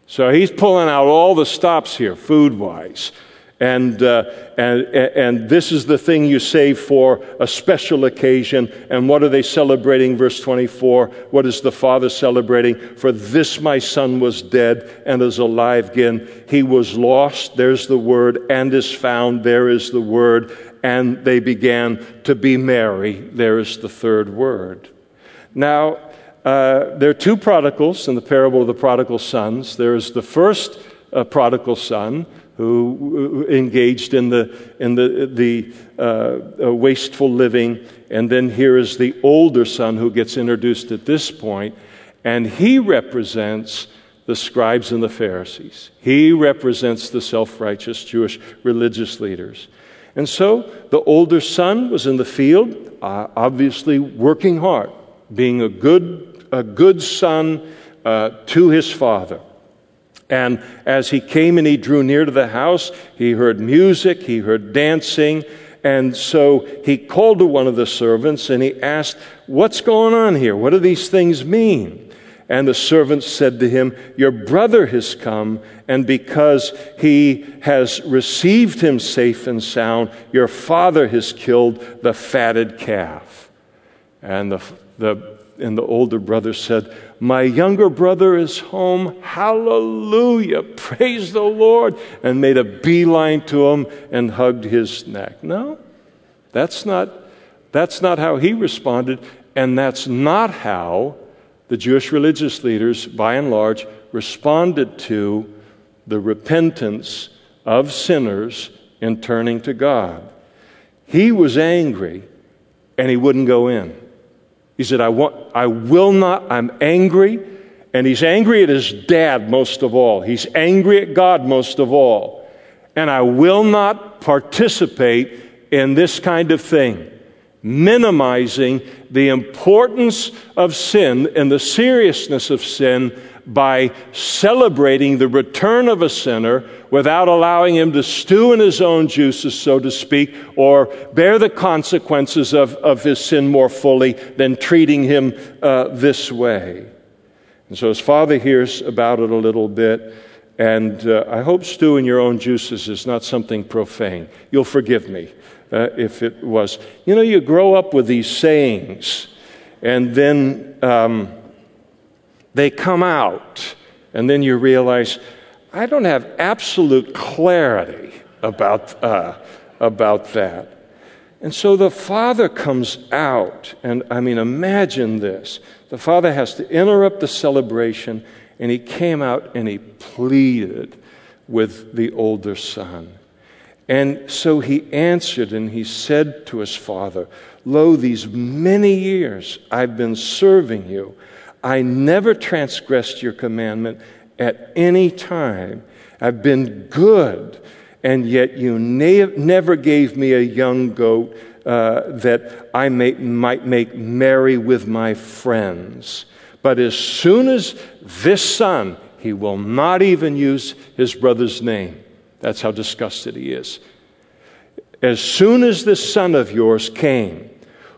So he's pulling out all the stops here, food wise. And, uh, and, and this is the thing you save for a special occasion. And what are they celebrating? Verse 24. What is the Father celebrating? For this my son was dead and is alive again. He was lost. There's the word. And is found. There is the word and they began to be merry. There is the third word. Now, uh, there are two prodigals in the parable of the prodigal sons. There is the first uh, prodigal son who engaged in the, in the, the uh, uh, wasteful living, and then here is the older son who gets introduced at this point, and he represents the scribes and the Pharisees. He represents the self righteous Jewish religious leaders. And so the older son was in the field, uh, obviously working hard, being a good, a good son uh, to his father. And as he came and he drew near to the house, he heard music, he heard dancing. And so he called to one of the servants and he asked, What's going on here? What do these things mean? And the servant said to him, Your brother has come, and because he has received him safe and sound, your father has killed the fatted calf. And the, the, and the older brother said, My younger brother is home. Hallelujah. Praise the Lord. And made a beeline to him and hugged his neck. No, that's not, that's not how he responded. And that's not how the Jewish religious leaders, by and large, responded to the repentance of sinners in turning to God. He was angry and he wouldn't go in. He said, I, want, I will not, I'm angry. And he's angry at his dad most of all. He's angry at God most of all. And I will not participate in this kind of thing minimizing the importance of sin and the seriousness of sin by celebrating the return of a sinner without allowing him to stew in his own juices, so to speak, or bear the consequences of, of his sin more fully than treating him uh, this way. And so his father hears about it a little bit. And uh, I hope stew in your own juices is not something profane. You'll forgive me uh, if it was. You know, you grow up with these sayings, and then um, they come out, and then you realize, I don't have absolute clarity about, uh, about that. And so the father comes out, and I mean, imagine this. The father has to interrupt the celebration, and he came out and he pleaded with the older son. And so he answered and he said to his father, Lo, these many years I've been serving you. I never transgressed your commandment at any time. I've been good, and yet you ne- never gave me a young goat uh, that I may, might make merry with my friends. But as soon as this son, he will not even use his brother's name. That's how disgusted he is. As soon as this son of yours came,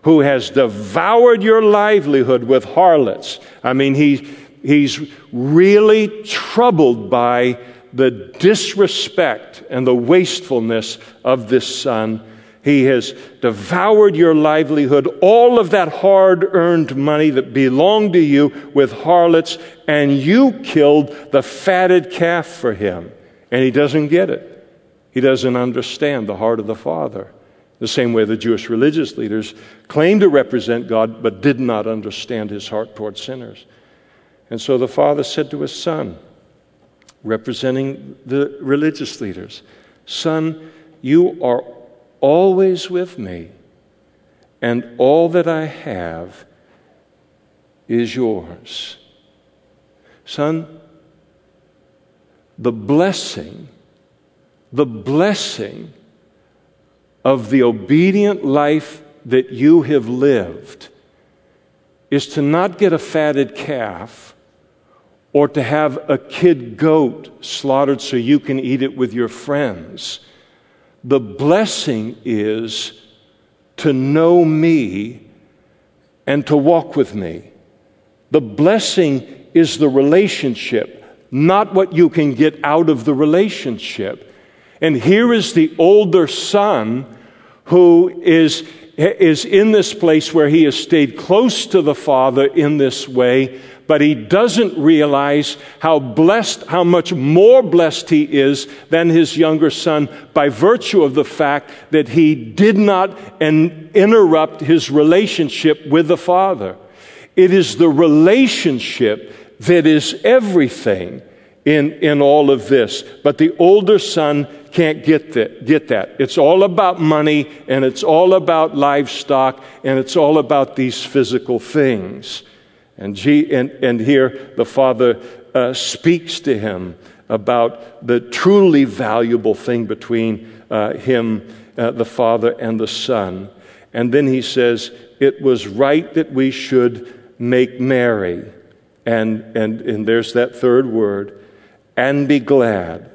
who has devoured your livelihood with harlots, I mean, he, he's really troubled by the disrespect and the wastefulness of this son. He has devoured your livelihood, all of that hard earned money that belonged to you with harlots, and you killed the fatted calf for him and he doesn't get it. He doesn't understand the heart of the Father. The same way the Jewish religious leaders claimed to represent God but did not understand his heart toward sinners. And so the Father said to his son, representing the religious leaders, Son, you are always with me, and all that I have is yours. Son, the blessing, the blessing of the obedient life that you have lived is to not get a fatted calf or to have a kid goat slaughtered so you can eat it with your friends. The blessing is to know me and to walk with me. The blessing is the relationship, not what you can get out of the relationship. And here is the older son who is, is in this place where he has stayed close to the father in this way, but he doesn't realize how blessed, how much more blessed he is than his younger son by virtue of the fact that he did not interrupt his relationship with the father. It is the relationship that is everything in, in all of this. But the older son can't get that, get that. It's all about money and it's all about livestock and it's all about these physical things. And, G, and, and here the father uh, speaks to him about the truly valuable thing between uh, him, uh, the father, and the son. And then he says, It was right that we should make merry. And, and, and there's that third word, and be glad,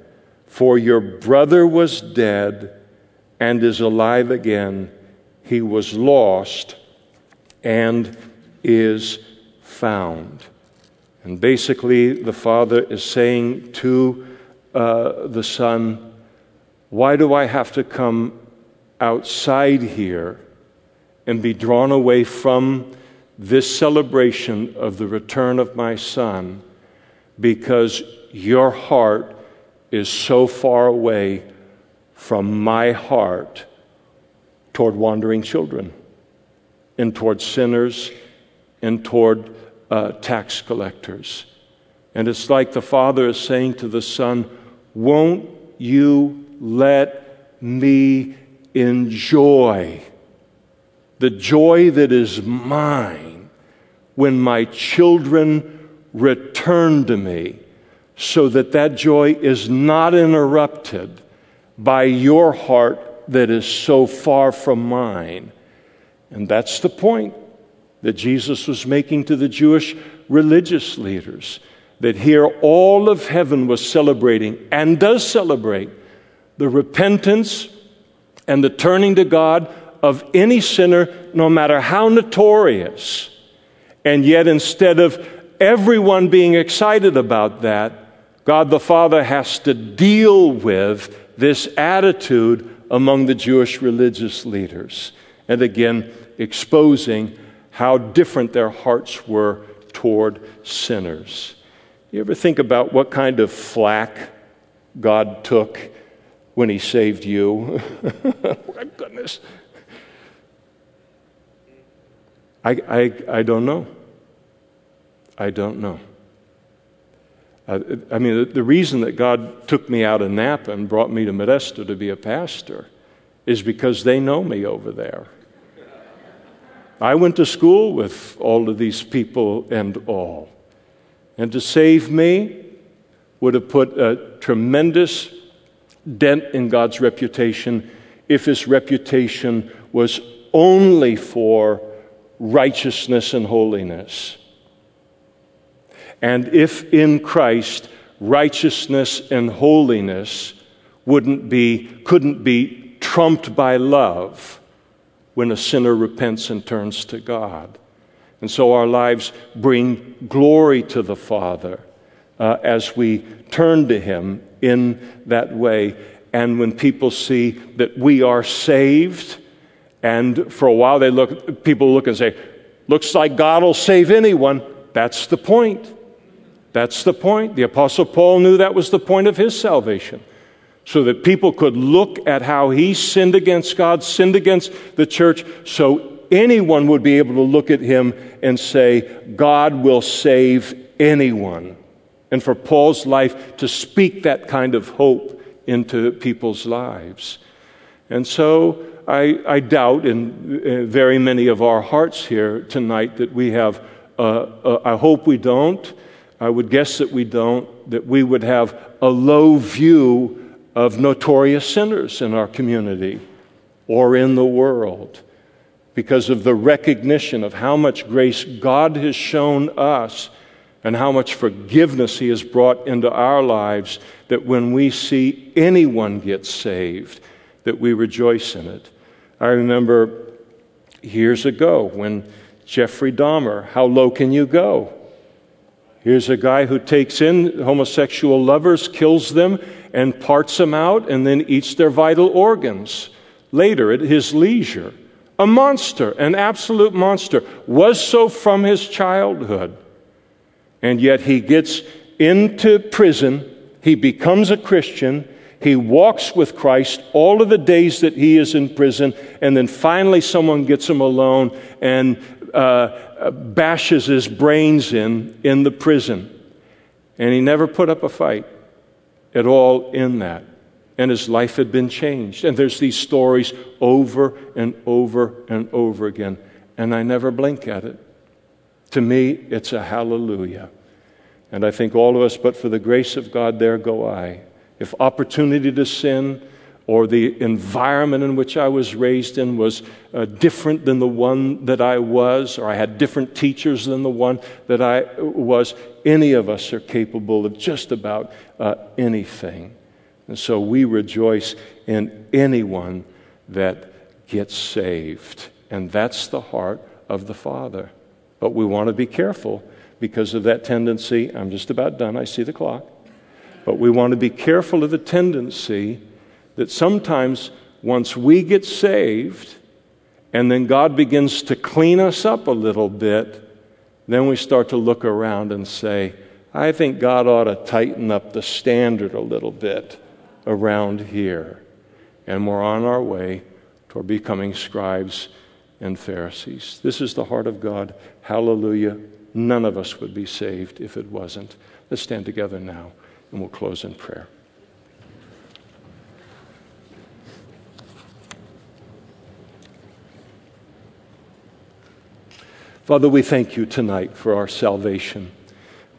for your brother was dead and is alive again. He was lost and is found. And basically, the father is saying to uh, the son, Why do I have to come outside here and be drawn away from this celebration of the return of my son because your heart is so far away from my heart toward wandering children and toward sinners and toward uh, tax collectors. And it's like the father is saying to the son, Won't you let me enjoy the joy that is mine when my children return to me, so that that joy is not interrupted by your heart that is so far from mine. And that's the point that Jesus was making to the Jewish religious leaders. That here all of heaven was celebrating and does celebrate the repentance and the turning to God of any sinner, no matter how notorious. And yet, instead of everyone being excited about that, God the Father has to deal with this attitude among the Jewish religious leaders. And again, exposing how different their hearts were toward sinners. You ever think about what kind of flack God took when He saved you? My goodness. I, I, I don't know. I don't know. Uh, I mean, the, the reason that God took me out of Napa and brought me to Modesto to be a pastor is because they know me over there. I went to school with all of these people and all. And to save me would have put a tremendous dent in God's reputation if his reputation was only for righteousness and holiness. And if in Christ righteousness and holiness wouldn't be, couldn't be trumped by love when a sinner repents and turns to God. And so our lives bring glory to the Father uh, as we turn to Him in that way. And when people see that we are saved, and for a while, they look, people look and say, looks like God will save anyone. That's the point. That's the point. The Apostle Paul knew that was the point of his salvation. So that people could look at how he sinned against God, sinned against the church, so anyone would be able to look at him and say, God will save anyone. and for Paul's life to speak that kind of hope into people's lives. And so I, I doubt in very many of our hearts here tonight that we have, uh, uh, I hope we don't, I would guess that we don't, that we would have a low view of notorious sinners in our community or in the world because of the recognition of how much grace God has shown us and how much forgiveness He has brought into our lives that when we see anyone get saved, that we rejoice in it. I remember years ago when Jeffrey Dahmer, how low can you go? Here's a guy who takes in homosexual lovers, kills them, and parts them out, and then eats their vital organs later at his leisure. A monster, an absolute monster, was so from his childhood. And yet he gets into prison, he becomes a Christian, he walks with Christ all of the days that he is in prison, and then finally someone gets him alone and uh, Uh, bashes his brains in in the prison. And he never put up a fight at all in that. And his life had been changed. And there's these stories over and over and over again. And I never blink at it. To me, it's a hallelujah. And I think all of us, but for the grace of God, there go I if opportunity to sin or the environment in which I was raised in was uh, different than the one that I was, or I had different teachers than the one that I was, any of us are capable of just about uh, anything. And so we rejoice in anyone that gets saved. And that's the heart of the Father. But we want to be careful because of that tendency. I'm just about done. I see the clock. But we want to be careful of the tendency that sometimes once we get saved and then God begins to clean us up a little bit, then we start to look around and say, I think God ought to tighten up the standard a little bit around here. And we're on our way toward becoming scribes and Pharisees. This is the heart of God. Hallelujah. None of us would be saved if it wasn't. Let's stand together now and we'll close in prayer. Father, we thank you tonight for our salvation.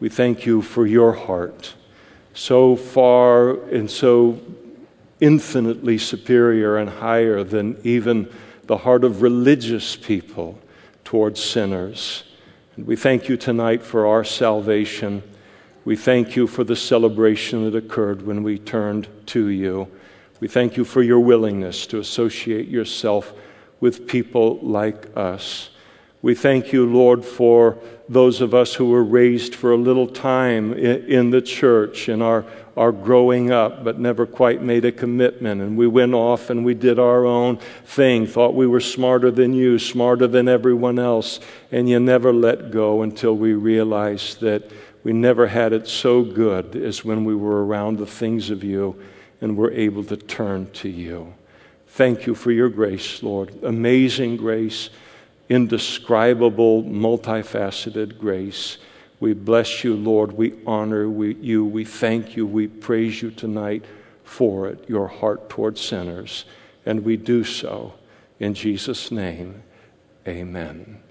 We thank you for your heart, so far and so infinitely superior and higher than even the heart of religious people towards sinners. And we thank you tonight for our salvation. We thank you for the celebration that occurred when we turned to you. We thank you for your willingness to associate yourself with people like us. We thank you, Lord, for those of us who were raised for a little time in, the church and our, our growing up, but never quite made a commitment. And we went off and we did our own thing, thought we were smarter than you, smarter than everyone else. And you never let go until we realized that we never had it so good as when we were around the things of you and were able to turn to you. Thank you for your grace, Lord. Amazing grace, indescribable, multifaceted grace. We bless you, Lord. We honor you. We thank you. We praise you tonight for it, your heart toward sinners. And we do so in Jesus' name. Amen.